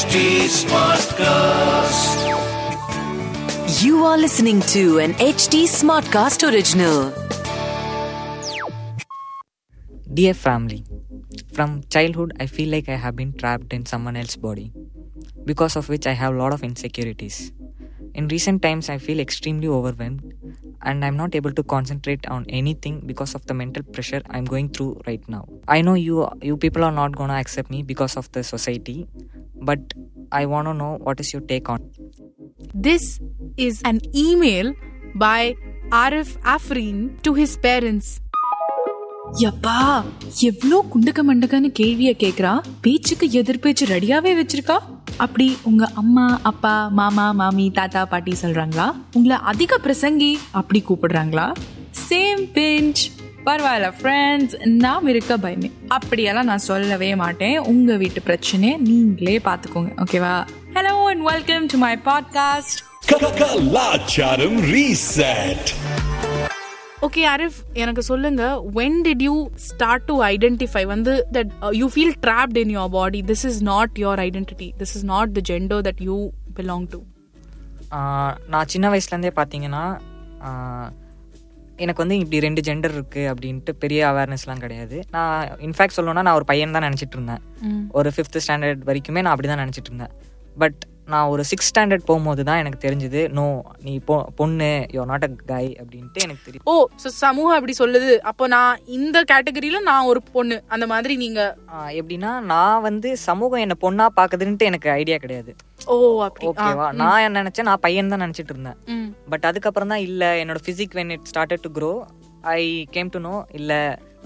HT Smartcast. You are listening to an HD Smartcast original. Dear family, from childhood I feel like I have been trapped in someone else's body, because of which I have a lot of insecurities. In recent times, I feel extremely overwhelmed and I'm not able to concentrate on anything because of the mental pressure I'm going through right now. I know you you people are not gonna accept me because of the society, but I wanna know what is your take on. This is an email by Arif Afrin to his parents. யப்பா எவ்ளோ குண்டக்க மண்டக்கன்னு கேள்விய கேக்குறா பேச்சுக்கு எதிர்பேச்சு ரெடியாவே வச்சிருக்கா அப்படி உங்க அம்மா அப்பா மாமா மாமி தாத்தா பாட்டி சொல்றாங்களா உங்களை அதிக பிரசங்கி அப்படி கூப்பிடுறாங்களா சேம் பிஞ்ச் பரவாயில்ல ஃப்ரெண்ட்ஸ் நாம் இருக்க பயமே அப்படியெல்லாம் நான் சொல்லவே மாட்டேன் உங்க வீட்டு பிரச்சனையை நீங்களே பாத்துக்கோங்க ஓகேவா hello and welcome to my podcast Kalacharam Reset. Okay Arif எனக்கு சொல்லுங்க when did you start to identify வந்து that uh, you feel trapped in your body this is not your identity this is not the gender that you belong to ஆஹ் நான் சின்ன வயசுலேருந்தே பார்த்தீங்கன்னா எனக்கு வந்து இப்படி ரெண்டு ஜெண்டர் இருக்குது அப்படின்ட்டு பெரிய அவேர்னஸ்லாம் கிடையாது. நான் இன்ஃபேக்ட் சொல்லணும்னா நான் ஒரு பையன் தான் நினச்சிட்டு இருந்தேன். ஒரு ஃபிஃப்த் ஸ்டாண்டர்ட் வரைக்குமே நான் அப்படி தான் நினச்சிட்டு இருந்தேன். பட் நான் ஒரு சிக்ஸ் ஸ்டாண்டர்ட் போகும்போது தான் எனக்கு தெரிஞ்சது நோ நீ பொ பொண்ணு யோ நாட் அ கை அப்படின்ட்டு எனக்கு தெரியும். ஓ ஸோ சமூகம் அப்படி சொல்லுது. அப்போ நான் இந்த கேட்டகரியில நான் ஒரு பொண்ணு அந்த மாதிரி நீங்க ஆஹ் எப்படின்னா நான் வந்து சமூகம் என்ன பொண்ணா பாக்குதுன்ட்டு எனக்கு ஐடியா கிடையாது. ஓ ஓகேவா நான் என்ன நினைச்சேன் நான் பையன் தான் நினைச்சிட்டு இருந்தேன். பட் அதுக்கப்புறம் தான் இல்ல என்னோட physique when it started to grow I came to know இல்ல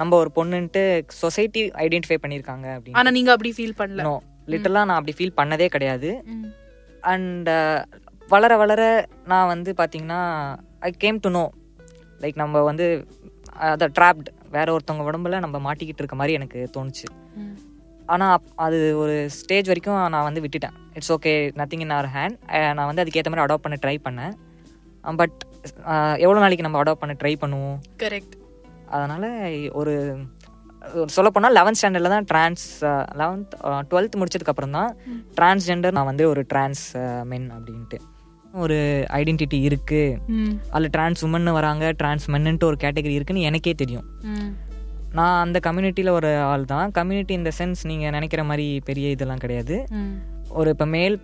நம்ம ஒரு பொண்ணுன்ட்டு சொசைட்டி ஐடென்டிஃபை பண்ணிருக்காங்க அப்படின்னு. ஆனா நீங்க அப்படி ஃபீல் பண்ணல. நோ லிட்டரலா நான் அப்படி ஃபீல் பண்ணதே கிடையாது. அண்ட் வளர வளர நான் வந்து பாத்தீங்கன்னா I came to know like நம்ம வந்து அதை ட்ராப்ட் வேற ஒருத்தவங்க உடம்புல நம்ம மாட்டிக்கிட்டு இருக்க மாதிரி எனக்கு தோணுச்சு. ஆனால் அது ஒரு ஸ்டேஜ் வரைக்கும் நான் வந்து விட்டுட்டேன். It's okay nothing in our hand நான் வந்து அதுக்கேற்ற மாதிரி அடாப்ட் பண்ண ட்ரை பண்ணேன். பட் எவ்வளோ நாளைக்கு நம்ம அடாப்ட் பண்ண ட்ரை பண்ணுவோம்? கரெக்ட் அதனால் ஒரு சொல்லப்போனால் லெவன்த் ஸ்டாண்டர்டில் தான் ட்ரான்ஸ் லெவன்த் டுவெல்த் முடிச்சதுக்கப்புறம் தான் டிரான்ஸ்ஜெண்டர் நான் வந்து ஒரு டிரான்ஸ் மென் அப்படின்ட்டு. ஒரு ஐடென்டிட்டி இருக்குது ம். அதில் டிரான்ஸ் உமன் வராங்க டிரான்ஸ் மென்னுட்டு ஒரு கேட்டகரி இருக்குன்னு எனக்கே தெரியும். நான் அந்த கம்யூனிட்டியில் ஒரு ஆள் தான். கம்யூனிட்டி இந்த சென்ஸ் நீங்கள் நினைக்கிற மாதிரி பெரிய இதெல்லாம் கிடையாது. ஒரு இப்போ மேல்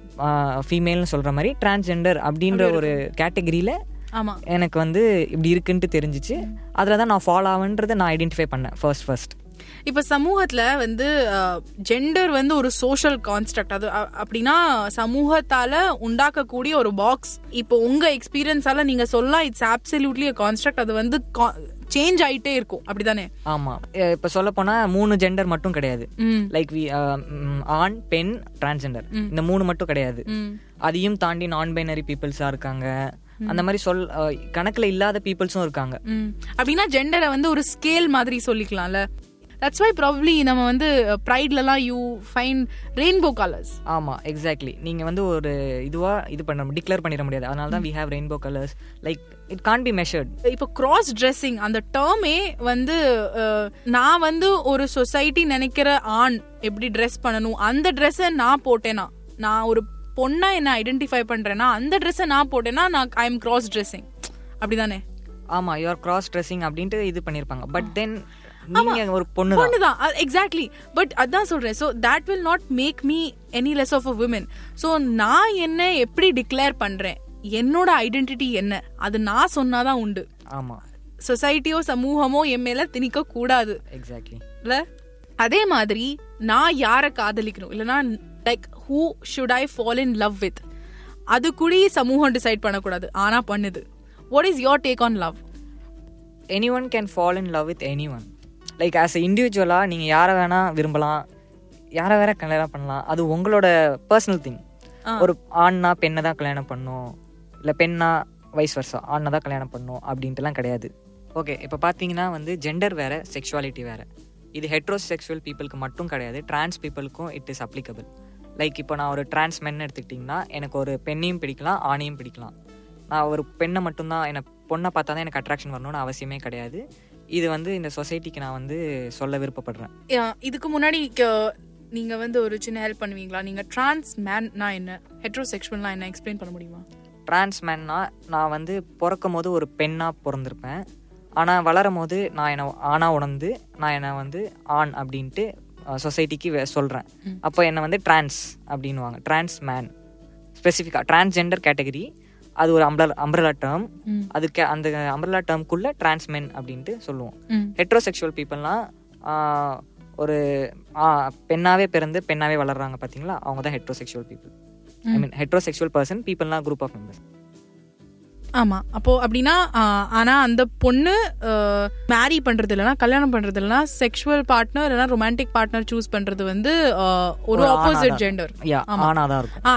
ஃபீமேல்னு சொல்கிற மாதிரி டிரான்ஸ்ஜெண்டர் அப்படின்ற ஒரு கேட்டகரியில் எனக்கு வந்து இப்படி இருக்குன்ட்டு தெரிஞ்சிச்சு. அதில் தான் நான் ஃபாலோ ஆகுன்றதை நான் ஐடென்டிஃபை பண்ணேன். ஃபர்ஸ்ட் ஃபர்ஸ்ட் இப்ப சமூகத்துல வந்து ஜெண்டர் வந்து ஒரு சோஷியல் கான்ஸ்ட்ரக்ட் அது அப்படின்னா சமூகத்தால உண்டாக்கக்கூடிய ஒரு பாக்ஸ் இப்போ உங்க எக்ஸ்பீரியன்ஸால நீங்க சொல்லலாம் இட்ஸ் ஆப்சல்யூட்லி கான்ஸ்ட்ரக்ட் அது வந்து சேஞ்ச் ஆயிட்டே இருக்கும். அப்படிதானே? ஆமாம் இப்போ சொல்ல போனால் மூணு ஜெண்டர் மட்டும் கிடையாது. லைக் வி ஆண் பெண் டிரான்ஸ்ஜெண்டர் இந்த மூணு மட்டும் கிடையாது. அதையும் தாண்டி நான் பைனரி பீப்புள்ஸாக இருக்காங்க. அந்த மாதிரி சொல் கணக்கில் இல்லாத பீப்புள்ஸும் இருக்காங்க. அப்படின்னா ஜெண்டரை வந்து ஒரு ஸ்கேல் மாதிரி சொல்லிக்கலாம்ல? தட்ஸ் வை ப்ராப்ளி நம்ம வந்து ப்ரைட்லலாம் யூ ஃபைண்ட் ரெயின்போ கலர்ஸ் ஆமாம் எக்ஸாக்ட்லி நீங்கள் வந்து ஒரு இதுவாக இது பண்ண டிக்ளேர் பண்ணிட முடியாது. அதனால தான் we have rainbow colours like it can't be measured இப்போ கிராஸ் ட்ரெஸ்ஸிங் அந்த டேர்மே வந்து அஹ், நான் வந்து ஒரு சொசைட்டி நினைக்கிற ஆண் எப்படி ட்ரெஸ் பண்ணணும் அந்த ட்ரெஸ்ஸை நான் போட்டேனா நான் ஒரு பொண்ணா என்ன ஐடென்டிஃபை பண்றேன்னா அந்த ட்ரெஸ்ஸை நான் போட்டேன்னா நான் ஐ எம் கிராஸ் ட்ரெஸ்ஸிங் அப்படிதானே? ஆமாம் யுவர் கிராஸ் ட்ரெஸ்ஸிங் அப்படின்ட்டு இது பண்ணியிருப்பாங்க பட் தென் ஒரு பொண்ணு தான் பொண்ணுதான் எக்ஸாக்ட்லி பட் அதான் சொல்றேன். So that will not make me any less of a women so நான் என்ன எப்படி டிக்ளேர் பண்றேன்? என்னோட ஐடென்டிட்டி என்ன? அது நான் சொன்னாதான் உண்டு. ஆமாம் சொசைட்டியோ சமூகமோ என் மேல திணிக்க கூடாது எக்ஸாக்ட்லி இல்ல? அதே மாதிரி நான் யார காதலிக்கணும்? இல்லனா like who should I fall in love with அது கூட சமூகம் டிசைட் பண்ணக்கூடாது. ஆனா பண்ணுது. What is your take on love any one can fall in love with any one like as a இண்டிவிஜுவலாக நீங்கள் யாரை வேணால் விரும்பலாம் யாரை வேற கல்யாணம் பண்ணலாம் அது உங்களோட பர்சனல் திங் ஒரு ஆண்னா பெண்ணை தான் கல்யாணம் பண்ணும் இல்லை பெண்ணா வைஸ் வர்ஸா ஆண்ணை தான் கல்யாணம் பண்ணும் அப்படின்ட்டுலாம் கிடையாது. ஓகே இப்போ பார்த்தீங்கன்னா வந்து ஜெண்டர் வேற செக்ஷுவாலிட்டி வேற. இது ஹெட்ரோசெக்ஷுவல் பீப்புளுக்கு மட்டும் கிடையாது டிரான்ஸ் பீப்புளுக்கும் இட் இஸ் அப்ளிகபிள் லைக் இப்போ நான் ஒரு டிரான்ஸ் மென் எடுத்துக்கிட்டிங்கன்னா எனக்கு ஒரு பெண்ணையும் பிடிக்கலாம் ஆணையும் பிடிக்கலாம். நான் ஒரு பெண்ணை மட்டும்தான் எனக்கு பொண்ணை பார்த்தா தான் எனக்கு அட்ராக்ஷன் வரணும்னு அவசியமே கிடையாது. இது வந்து இந்த சொசைட்டிக்கு நான் வந்து சொல்ல விருப்பப்படுறேன். இதுக்கு முன்னாடி நீங்க வந்து ஒரு சின்ன ஹெல்ப் பண்ணுவீங்களா? நீங்க டிரான்ஸ் மேன்னா என்ன? ஹெட்ரோசெக்ஷுவல்னா என்ன? எக்ஸ்பிளைன் பண்ண முடியுமா? டிரான்ஸ்மேன்னா நான் வந்து பிறக்கும் போது ஒரு பெண்ணாக பிறந்திருப்பேன். ஆனால் வளரும் போது நான் என்னை ஆணாக உணர்ந்து நான் என்னை வந்து ஆண் அப்படின்ட்டு சொசைட்டிக்கு சொல்கிறேன் அப்போ என்னை வந்து டிரான்ஸ் அப்படின்னுவாங்க. டிரான்ஸ் மேன் ஸ்பெசிஃபிக்காக டிரான்ஸ்ஜெண்டர் கேட்டகரி அது ஒரு அம்ப்ரலா அம்ப்ரலா டேர்ம் அதுக்கு அந்த அம்ப்ரலா டேர்ம்குள்ளே டிரான்ஸ்மென் அப்படின்ட்டு சொல்லுவோம். ஹெட்ரோசெக்ஷுவல் பீப்புள்லாம் ஒரு பெண்ணாவே பிறந்து பெண்ணாவே வளர்றாங்க பார்த்தீங்களா அவங்க தான் heterosexual people I mean heterosexual person பீப்புள்னா group of members ஆமா. அப்போ அப்படின்னா ஆனா அந்த பொண்ணு மேரி பண்றது இல்லைன்னா கல்யாணம் பண்றது இல்லைன்னா செக்ஷுவல் பார்ட்னர் இல்லைன்னா ரொமான்டிக் பார்ட்னர் சூஸ் பண்றது வந்து ஒரு ஆப்போசிட் ஜெண்டர்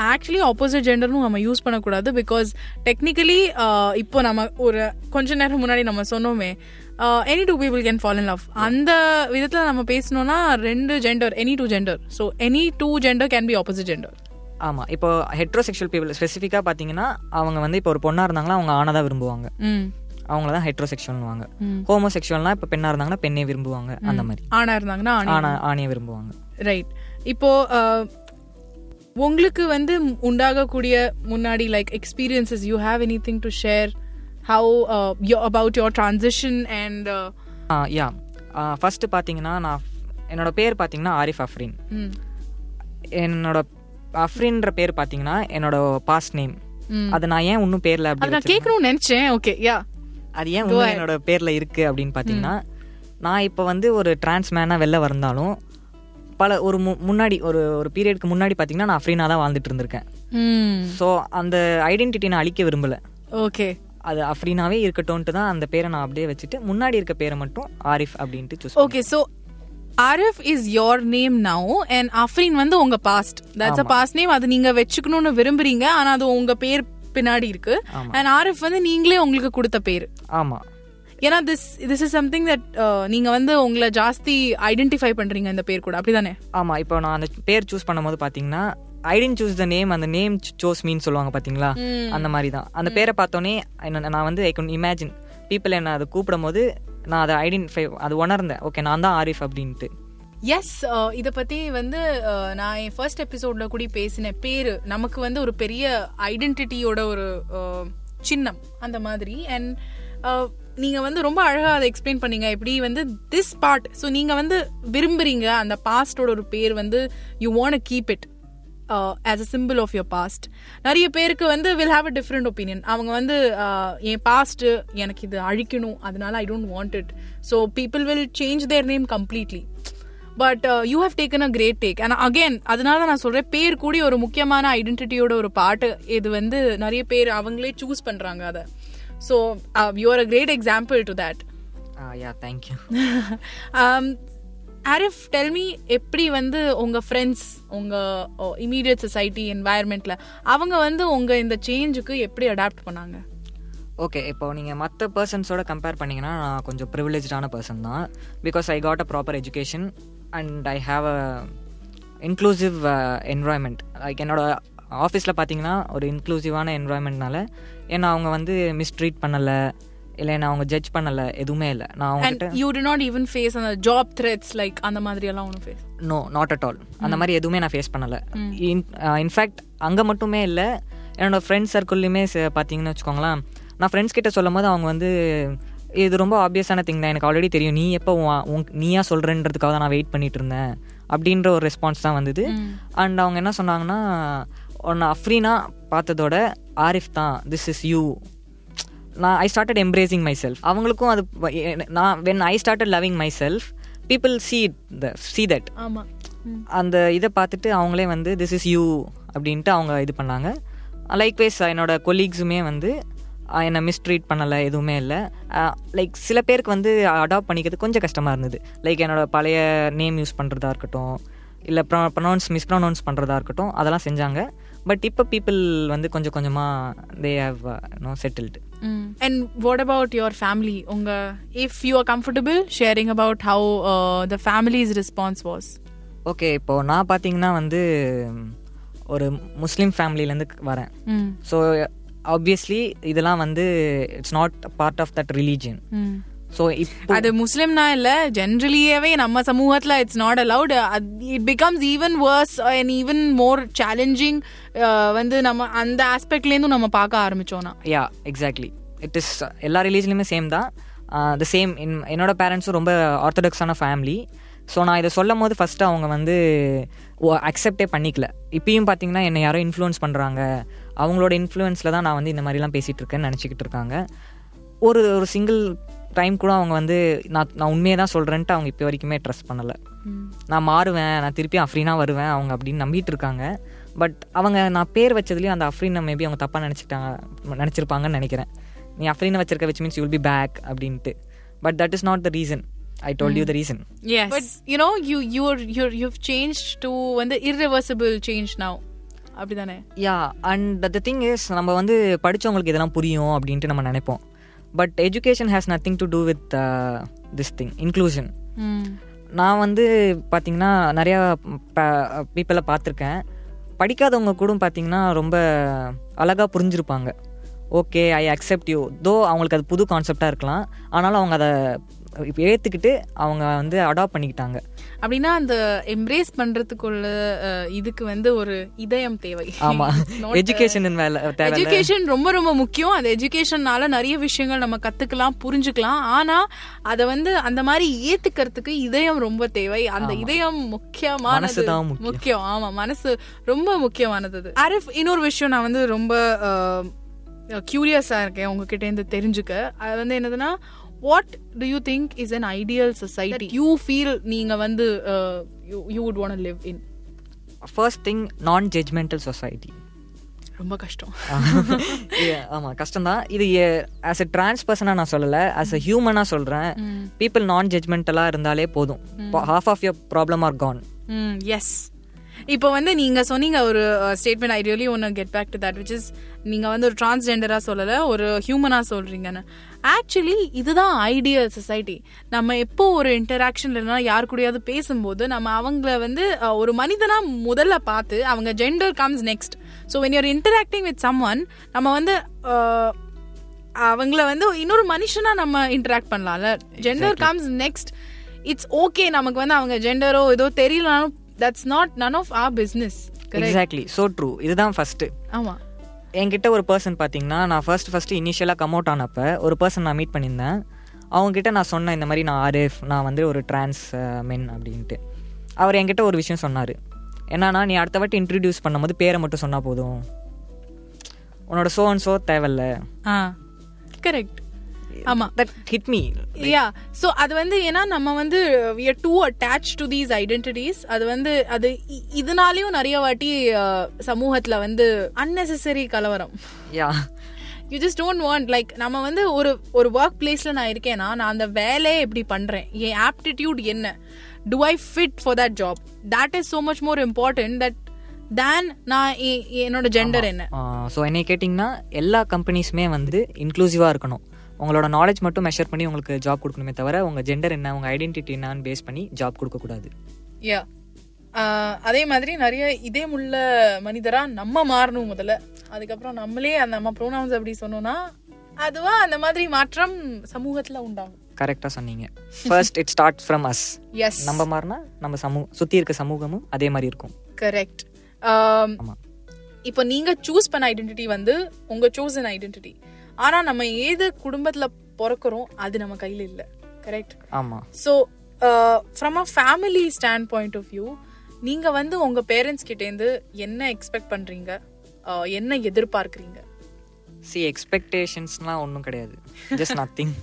ஆக்சுவலி ஆப்போசிட் ஜெண்டர்னு நம்ம யூஸ் பண்ணக்கூடாது பிகாஸ் டெக்னிக்கலி இப்போ நம்ம ஒரு கொஞ்ச நேரம் முன்னாடி நம்ம சொன்னோமே any two people can fall in love அந்த விதத்துல நம்ம பேசணும்னா ரெண்டு gender any two gender so any two gender can be opposite gender ஆமா இப்போ ஹெட்ரோசெக்ஷுவல் பீப்புள் ஸ்பெசிஃபிக்கா பாத்தீங்கன்னா அவங்க வந்து இப்போ ஒரு பொண்ணா இருந்தாங்கன்னா அவங்க ஆணை தான் விரும்புவாங்க. அவங்கள தான் ஹெட்ரோசெக்ஷுவல்னுவாங்க ஹோமோசெக்ஷுவல்னா இப்போ பெண்ணா இருந்தாங்கன்னா பெண்ணே விரும்புவாங்க அந்த மாதிரி. ஆணா இருந்தாங்கன்னா ஆணி ஆனா ஆணையை விரும்புவாங்க. ரைட் இப்போ உங்களுக்கு வந்து உண்டாகக்கூடிய முன்னாடி like experiences you have any thing to share how about your transition and yeah first பாத்தீங்கன்னா நான் என்னோட பேர் பாத்தீங்கன்னா ஆரிஃப் அஃப்ரீன் என்னோட அஃப்ரீன்ற பேர் பாத்தீங்கன்னா என்னோட பாஸ்ட் நேம் அது நான் ஏன் இன்னும் பேர்ல அப்படி நான் கேட்கணும்னு நினைச்சேன். ஓகே யா அது ஏன் இன்னும் என்னோட பேர்ல இருக்கு அப்படின்னு பாத்தீங்கன்னா நான் இப்போ வந்து ஒரு டிரான்ஸ்மேனா வெளில வந்தாலும் பல ஒரு முன்னாடி ஒரு ஒரு பீரியடுக்கு முன்னாடி பாத்தீங்கன்னா நான் ஃப்ரீனா தான் வாழ்ந்துட்டு இருந்திருக்கேன். ஸோ அந்த ஐடென்டிட்டி நான் அழிக்க விரும்பல. ஓகே அது அஃப்ரீனாவே இருக்கட்டும்ட்டு தான் அந்த பேரை நான் அப்படியே வச்சுட்டு முன்னாடி இருக்க பேரை மட்டும் ஆரிஃப் அப்படின்ட்டு okay so Arif is your name now and Afreen வந்து உங்க past that's a past name அது நீங்க வச்சுக்கணும்னு விரும்புறீங்க. ஆனா அது உங்க பேர் பின்னாடி இருக்கு. அண்ட் ஆரிஃப் வந்து நீங்களே உங்களுக்கு கொடுத்த பேர். ஆமா. ஏன்னா this this is something that நீங்க வந்து உங்களை ஜாஸ்தி ஐடென்டிஃபை பண்றீங்க இந்த பேர் கூட. அப்படிதானே? ஆமா. இப்போ நான் அந்த பேர் சூஸ் பண்ணும்போது பாத்தீங்கன்னா I tend choose the name அந்த நேம் சோஸ் மீன் சொல்லுவாங்க பாத்தீங்களா? அந்த மாதிரி தான். அந்த பேரை பார்த்தோன்னே நான் வந்து ஐ கேன் இமேஜின் பீப்புள் என்ன அதை கூப்பிடும் போது நான் அதை ஐடென்டிஃபை அது உணர்ந்தேன். ஓகே நான் தான் ஆரிஃப் அப்படின்ட்டு. எஸ் uh, இதை பற்றி வந்து uh, நான் என் ஃபர்ஸ்ட் எபிசோடில் கூட பேசினேன் பேர் நமக்கு வந்து ஒரு பெரிய ஐடென்டிட்டியோட ஒரு uh, சின்னம் அந்த மாதிரி. அண்ட் நீங்கள் வந்து ரொம்ப அழகாக அதை எக்ஸ்பிளைன் பண்ணீங்க. எப்படி வந்து திஸ் பார்ட் ஸோ நீங்கள் வந்து விரும்புகிறீங்க அந்த பாஸ்டோட ஒரு பேர் வந்து you want keep it as a symbol of your past நிறைய பேருக்கு வந்து will have a different opinion அவங்க வந்து uh, என் பாஸ்ட் எனக்கு இது அழிக்கணும் அதனால I don't want it so people will change their name completely but you have taken a great take and again அதனால தான் நான் சொல்றேன் பேர் கூடி ஒரு முக்கியமான ஐடென்டிட்டியோட ஒரு பாட்டு. இது வந்து நிறைய பேர் அவங்களே சூஸ் பண்றாங்க அதை. So you are a great example to that yeah thank you Arif tell me எப்படி வந்து உங்கள் ஃப்ரெண்ட்ஸ் உங்கள் இமீடியட் சொசைட்டி என்வாயர்மெண்ட்டில் அவங்க வந்து உங்கள் இந்த சேஞ்சுக்கு எப்படி அடாப்ட் பண்ணாங்க? ஓகே இப்போ நீங்கள் மற்ற பர்சன்ஸோட கம்பேர் பண்ணிங்கன்னா நான் கொஞ்சம் ப்ரிவிலேஜான பர்சன் தான். Because I got a proper education and I have a inclusive environment like என்னோட ஆஃபீஸில் பார்த்தீங்கன்னா ஒரு இன்க்ளூசிவான என்வாயன்மெண்ட்னால ஏன்னா அவங்க வந்து மிஸ்ட்ரீட் பண்ணலை. இல்லை என்ன அவங்க ஜட்ஜ் பண்ணலை எதுவுமே இல்லை. நான் அவங்ககிட்ட you do not even face அந்த ஜாப் த்ரெட்ஸ் லைக் அந்த மாதிரி எல்லாம் ஒன்றும் face no not at all அந்த மாதிரி எதுவுமே நான் ஃபேஸ் பண்ணலை. இன்ஃபேக்ட் அங்கே மட்டுமே இல்லை என்னோட ஃப்ரெண்ட்ஸ் சர்க்கிள்லையுமே பார்த்தீங்கன்னு வச்சுக்கோங்களேன் நான் ஃப்ரெண்ட்ஸ் கிட்ட சொல்லும் போது அவங்க வந்து இது ரொம்ப ஆப்வியஸான திங் தான் எனக்கு ஆல்ரெடி தெரியும். நீ எப்போ உன் நீயா சொல்கிறன்றதுக்காக தான் நான் வெயிட் பண்ணிட்டு இருந்தேன் அப்படின்ற ஒரு ரெஸ்பான்ஸ் தான் வந்தது. அண்ட் அவங்க என்ன சொன்னாங்கன்னா உன்னை அஃப்ரீனா பார்த்ததோட ஆரிஃப் தான் திஸ் இஸ் யூ நான் I started embracing my self அவங்களுக்கும் அது நான் when I started loving my self people see the see that அந்த இதை பார்த்துட்டு அவங்களே வந்து திஸ் இஸ் யூ அப்படின்ட்டு அவங்க இது பண்ணாங்க. லைக்வைஸ் என்னோட கொலீக்ஸுமே வந்து என்னை மிஸ்ட்ரீட் பண்ணலை எதுவுமே இல்லை. லைக் சில பேருக்கு வந்து அடாப்ட் பண்ணிக்கிறது கொஞ்சம் கஷ்டமாக இருந்தது. லைக் என்னோட பழைய நேம் யூஸ் பண்ணுறதா இருக்கட்டும் இல்லை ப்ரொனவுன்ஸ் மிஸ்ப்ரொனவுன்ஸ் பண்ணுறதா இருக்கட்டும் அதெல்லாம் செஞ்சாங்க. பட் இப்போ பீப்புள் வந்து கொஞ்சம் கொஞ்சமாக they have no settled and what about your family உங்க if you are comfortable sharing about how the families response was okay இப்போது நான் பார்த்தீங்கன்னா வந்து ஒரு முஸ்லீம் ஃபேமிலியிலேருந்து வரேன். ஸோ ஆப்வியஸ்லி இதெல்லாம் வந்து it's not part of that religion so அது முஸ்லிம்னா இல்ல ஜென்ரலியாவே நம்ம சமூகத்துல it's not allowed it becomes even worse and even more challenging வந்து நம்ம அந்த ஆஸ்பெக்ட்ல இருந்தும் நம்ம பார்க்க ஆரம்பிச்சோம்னா. யா எக்ஸாக்ட்லி இட் இஸ் எல்லா ரிலீஜன்லையுமே சேம் தான். த சேம் என் என்னோட பேரண்ட்ஸும் ரொம்ப ஆர்த்தடாக்ஸான ஃபேமிலி ஸோ நான் இதை சொல்லும் போது ஃபஸ்ட்டு அவங்க வந்து அக்செப்டே பண்ணிக்கல. இப்பயும் பார்த்தீங்கன்னா என்னை யாரோ இன்ஃப்ளூயன்ஸ் பண்ணுறாங்க அவங்களோட இன்ஃப்ளூயன்ஸில் தான் நான் வந்து இந்த மாதிரிலாம் பேசிகிட்டு இருக்கேன்னு நினச்சிக்கிட்டு இருக்காங்க. ஒரு ஒரு சிங்கிள் டைம் கூட அவங்க வந்து நான் நான் உண்மையை தான் சொல்கிறேன்ட்டு அவங்க இப்போ வரைக்குமே ட்ரஸ்ட் பண்ணலை. நான் மாறுவேன் நான் திருப்பி அஃப்ரீனா வருவேன் அவங்க அப்படின்னு நம்பிட்டு இருக்காங்க. பட் அவங்க நான் பேர் வச்சதுலேயும் அந்த அஃப்ரீனை மேபி அவங்க தப்பாக நினச்சிட்டாங்க நினச்சிருப்பாங்கன்னு நினைக்கிறேன். நீ அஃப்ரீனை வச்சிருக்க which means you'll be back அப்படின்ட்டு. But that is not the reason I told you the reason Yes. But you know, you you're you're you've changed to வந்து irreversible change now. அப்படிதானே? Yeah and the thing is நம்ம வந்து படித்தவங்களுக்கு இதெல்லாம் புரியும் அப்படின்ட்டு நம்ம நினைப்போம். But education has nothing to do with this thing inclusion நான் வந்து பார்த்தீங்கன்னா நிறையா பீப்பிளை பார்த்துருக்கேன் படிக்காதவங்க கூட பார்த்தீங்கன்னா ரொம்ப அழகாக புரிஞ்சிருப்பாங்க. Okay I accept you though அவங்களுக்கு அது புது கான்செப்டாக இருக்கலாம். ஆனாலும் அவங்க அதை ஏற்றுக்கிட்டு அவங்க வந்து அடாப்ட் பண்ணிக்கிட்டாங்க. அப்படின்னா அந்த எம்ப்ரேஸ் பண்றதுக்குள்ள அஹ், இதுக்கு வந்து ஒரு இதயம் தேவை. ஆமா. எஜுகேஷன் எஜுகேஷன் ரொம்ப ரொம்ப முக்கியம். அந்த எஜுகேஷன்னால நிறைய விஷயங்கள் நம்ம கத்துக்கலாம் புரிஞ்சுக்கலாம். ஆனா அத வந்து அந்த மாதிரி ஏத்துக்கிறதுக்கு இதயம் ரொம்ப தேவை. அந்த இதயம் முக்கியமானது. முக்கியம். முக்கியம். ஆமா மனசு ரொம்ப முக்கியமானது அது. ஆரிஃப் இன்னொரு விஷயம் நான் வந்து ரொம்ப கியூரியஸா இருக்கேன். உங்ககிட்ட இருந்து தெரிஞ்சுக்க. அது வந்து என்னதுன்னா what do you think is an ideal society you feel நீங்க வந்து you would want live in first thing non judgmental society ரொம்ப கஷ்டம். ஆமாம் கஷ்டம்தான். இது ஆஸ் எ டிரான்ஸ் பர்சனாக நான் சொல்லலை ஆஸ் எ ஹியூமனாக சொல்கிறேன் பீப்புள் நான் ஜட்ஜ்மெண்டலாக இருந்தாலே போதும். Half of your problem are gone yes இப்போ வந்து நீங்க சொன்னீங்க ஒரு statement I really want get back to that which is நீங்க வந்து ஒரு டிரான்ஸ்ஜெண்டரா சொல்லல ஒரு ஹியூமனா சொல்றீங்கன்னு. ஆக்சுவலி இதுதான் ஐடியல் சொசைட்டி நம்ம எப்போ ஒரு இன்டராக்ஷன்ல இல்லைனா யார் கூடயாவது பேசும்போது நம்ம அவங்கள வந்து ஒரு மனிதனா முதல்ல பார்த்து அவங்க gender comes next so when you're interacting with someone நம்ம வந்து அவங்கள வந்து இன்னொரு மனுஷனா நம்ம இன்டராக்ட் பண்ணலாம்ல. Gender comes next it's okay நமக்கு வந்து அவங்க ஜெண்டரோ ஏதோ தெரியலனாலும் that's not none of our business exactly so true இதுதான் ஃபஸ்ட்டு ஆமா. என்கிட்ட ஒரு பர்சன் பார்த்தீங்கன்னா நான் ஃபர்ஸ்ட் ஃபர்ஸ்ட் இனிஷியலாக கம் அவுட் ஆனப்போ ஒரு பர்சன் நான் மீட் பண்ணியிருந்தேன். அவங்ககிட்ட நான் சொன்னேன் இந்த மாதிரி நான் ஆர்எஃப் நான் வந்து ஒரு டிரான்ஸ் மென் அப்படின்ட்டு. அவர் என்கிட்ட ஒரு விஷயம் சொன்னார். என்னன்னா நீ அடுத்த வாட்டி இன்ட்ரடியூஸ் பண்ணும்போது பேரை மட்டும் சொன்னால் போதும். உன்னோட சோ அண்ட் சோ தேவையில்ல. ஆ. கரெக்ட் ஆமா. That hit me yeah so அது வந்து ஏன்னா நம்ம வந்து we are too attached to these identities. அது வந்து அது இதனாலயும் நிறைய வாட்டி சமூகத்துல வந்து unnecessary கலவரம். Yeah you just don't want like நம்ம வந்து ஒரு ஒரு ஒர்க் பிளேஸ்ல நான் இருக்கேன்னா நான் அந்த வேலையை எப்படி பண்றேன்? என் ஆப்டிடியூட் என்ன? Do I fit for that job that is so much more important that than நான் என்னோட ஜெண்டர் என்ன. ஸோ என்னை கேட்டிங்கன்னா எல்லா கம்பெனிஸுமே வந்து இன்க்ளூசிவாக இருக்கணும். உங்களோட நாலேஜ் மட்டும் மெஷர் பண்ணி உங்களுக்கு ஜாப் கொடுக்கணுமே தவிர உங்கள் ஜெண்டர் என்ன உங்கள் ஐடென்டிட்டி என்னன்னு பேஸ் பண்ணி ஜாப் கொடுக்கக்கூடாது யா அதே மாதிரி நிறைய இதயமுள்ள மனிதரா நம்ம மாறணும் முதல்ல. அதுக்கப்புறம் நம்மளே அந்த நம்ம ப்ரோனவுன்ஸ் அப்படி சொன்னோம்னா அதுவா அந்த மாதிரி மாற்றம் சமூகத்துல உண்டாகும். கரெக்டாக சொன்னீங்க. First it start from us as நம்ம மாறினா நம்ம சமூக சுற்றி இருக்க சமூகமும் அதே மாதிரி இருக்கும். கரெக்ட் ஆமா. இப்போ நீங்க சூஸ் பண்ண ஐடென்டிட்டி வந்து உங்க சூசன் ஐடென்டிட்டி ஆனா நம்ம ஏது குடும்பத்துல பிறக்கிறோம் அது நம்ம கையில இல்ல. கரெக்ட் ஆமாம் so from a family standpoint of view நீங்க வந்து உங்க பேரண்ட்ஸ் கிட்டேருந்து என்ன எக்ஸ்பெக்ட் பண்றீங்க? Uh, என்ன எதிர்பார்க்கறீங்க? சி எக்ஸ்பெக்டேஷன்ஸ்லாம் ஒன்றும் கிடையாது. ஜஸ்ட் நத்திங்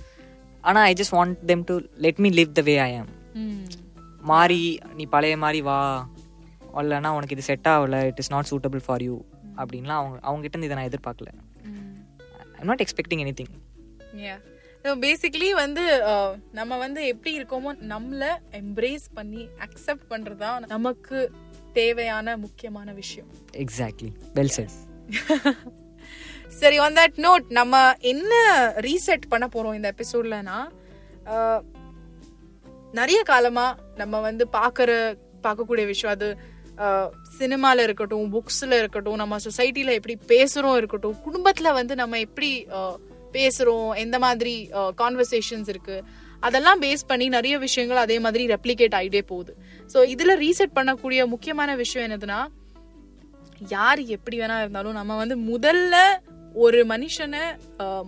ஆனால் I just want them to let me live the way I am மாறி நீ பழைய மாதிரி வா. இல்லைன்னா உனக்கு இது செட் ஆகல it is not suitable for you அப்படின்லாம் அவங்க அவங்ககிட்ட இருந்து இதை நான் எதிர்பார்க்கல. I'm not expecting anything basically வந்து uh, நம்ம வந்து எப்படி இருக்கோமோ நம்மள எம்ப்ரேஸ் பண்ணி அக்செப்ட் பண்றதுதான் நமக்கு தேவையான முக்கியமான விஷயம். எக்ஸாக்ட்லி வெல் செட் சரி ஆன் தட் நோட் நம்ம என்ன ரீசெட் பண்ண போறோம் இந்த எபிசோட்லனா நிறைய காலமா நம்ம வந்து பாக்குற பார்க்கக்கூடிய விஷயம் அது சினிமால இருக்கட்டும் புக்ஸ்ல இருக்கட்டும் நம்ம சொசைட்டில எப்படி பேசுறோம் இருக்கட்டும் குடும்பத்துல வந்து நம்ம எப்படி பேசுறோம் எந்த மாதிரி கான்வர்சேஷன்ஸ் இருக்கு அதெல்லாம் பேஸ் பண்ணி நிறைய விஷயங்கள் அதே மாதிரி ரெப்ளிகேட் ஆகிட்டே போகுது. ஸோ இதுல ரீசெட் பண்ணக்கூடிய முக்கியமான விஷயம் என்னதுன்னா யார் எப்படி வேணா இருந்தாலும் நம்ம வந்து முதல்ல ஒரு மனுஷனை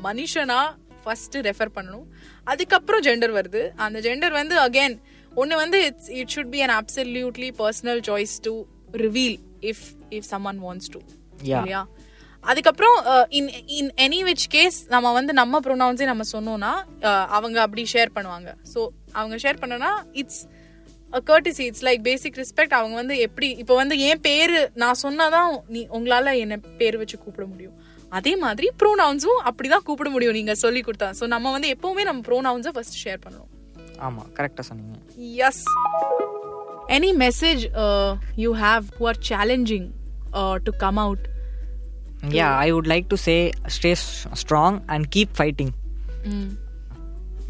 மனுஷனா ஃபர்ஸ்ட் ரெஃபர் பண்ணணும். அதுக்கப்புறம் ஜெண்டர் வருது. அந்த ஜெண்டர் வந்து அகைன் ஒன்று வந்து it's it should be an absolutely personal choice to reveal if if someone wants to. இல்லையா? அதுக்கப்புறம் in in any which case நம்ம வந்து நம்ம ப்ரொனவுன்ஸே நம்ம சொன்னோம்னா அஹ், அவங்க அப்படி ஷேர் பண்ணுவாங்க. ஸோ அவங்க ஷேர் பண்ணனா it's courtesy it's like basic respect அவங்க வந்து எப்படி இப்போ வந்து என் பேரு நான் சொன்னாதான் நீ உங்களால என்ன பேர் வச்சு கூப்பிட முடியும். அதே மாதிரி ப்ரோனவுன்ஸும் அப்படிதான் கூப்பிட முடியும். நீங்க சொல்லி கொடுத்தா. ஸோ நம்ம வந்து எப்பவுமே நம்ம ப்ரோனவுன்ஸை ஃபர்ஸ்ட் ஷேர் பண்ணணும். ஆமா கரெக்டா சொன்னீங்க. Yes. Any message uh, you have who are challenging uh, to come out? Yeah I would like to say stay strong and keep fighting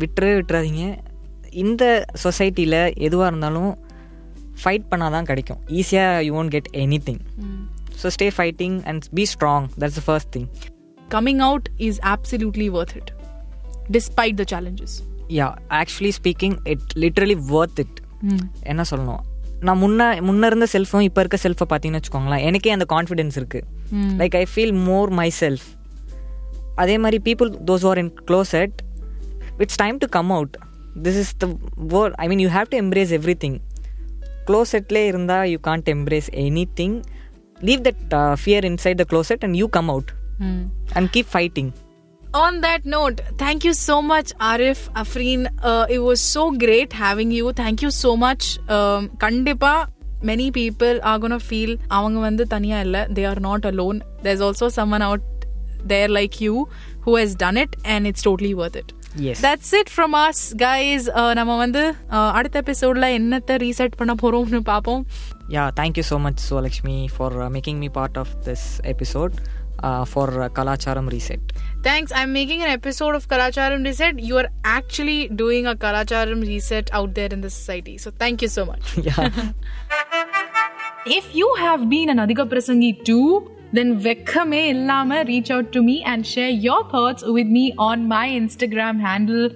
விட்டுறவே விட்டுறாதீங்க. இந்த சொசைட்டியில் எதுவாக இருந்தாலும் ஃபைட் பண்ணால் தான் கிடைக்கும். ஈஸியாக you won't get anything so stay fighting and be strong that's the first thing Coming out is absolutely worth it, despite the challenges. Yeah actually speaking it literally worth it என்ன சொல்லணும்? நான் முன்ன முன்ன இருந்த செல்ஃபும் இப்போ இருக்க செல்ஃபை பார்த்தீங்கன்னு வச்சுக்கோங்களேன் எனக்கே அந்த கான்ஃபிடென்ஸ் இருக்கு. Like I feel more myself அதே மாதிரி people those are in closet it's time to come out this is the word I mean you have to embrace everything க்ளோசெட்லேயே இருந்தால் you can't embrace anything leave that fear inside the closet and you come out and keep fighting On that note, thank you so much, Arif, Afreen. Uh, it was so great having you. Thank you so much. Um, Kandipa, many people are gonna feel அவங்க வந்து தனியா இல்ல they are not alone. There's also someone out there like you who has done it and it's totally worth it. Yes. That's it from us, guys. Uh, நம்ம வந்து uh, அடுத்த எபிசோட்ல என்னத்தை reset பண்ண போறோம்னு பார்ப்போம் Yeah, thank you so much, Sualakshmi, for uh, making me part of this episode uh, for Kalacharam Reset. Thanks. I'm making an episode of Kalacharam Reset. You are actually doing a Kalacharam Reset out there in the society. So thank you so much. Yeah. If you have been an Adhika Prasangi too, then vekkame illama reach out to me and share your thoughts with me on my Instagram handle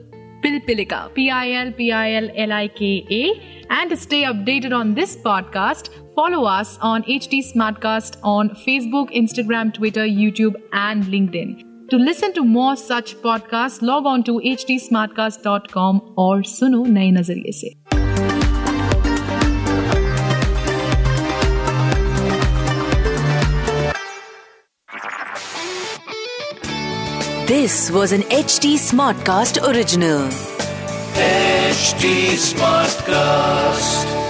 Pilpilika, P-I-L-P-I-L-L-I-K-A. And to stay updated on this podcast, follow us on HT Smartcast on Facebook, Instagram, Twitter, YouTube, and LinkedIn. To listen to more such podcasts, log on to htsmartcast.com or suno naye nazariye se. This was an HT Smartcast original. H Smartcast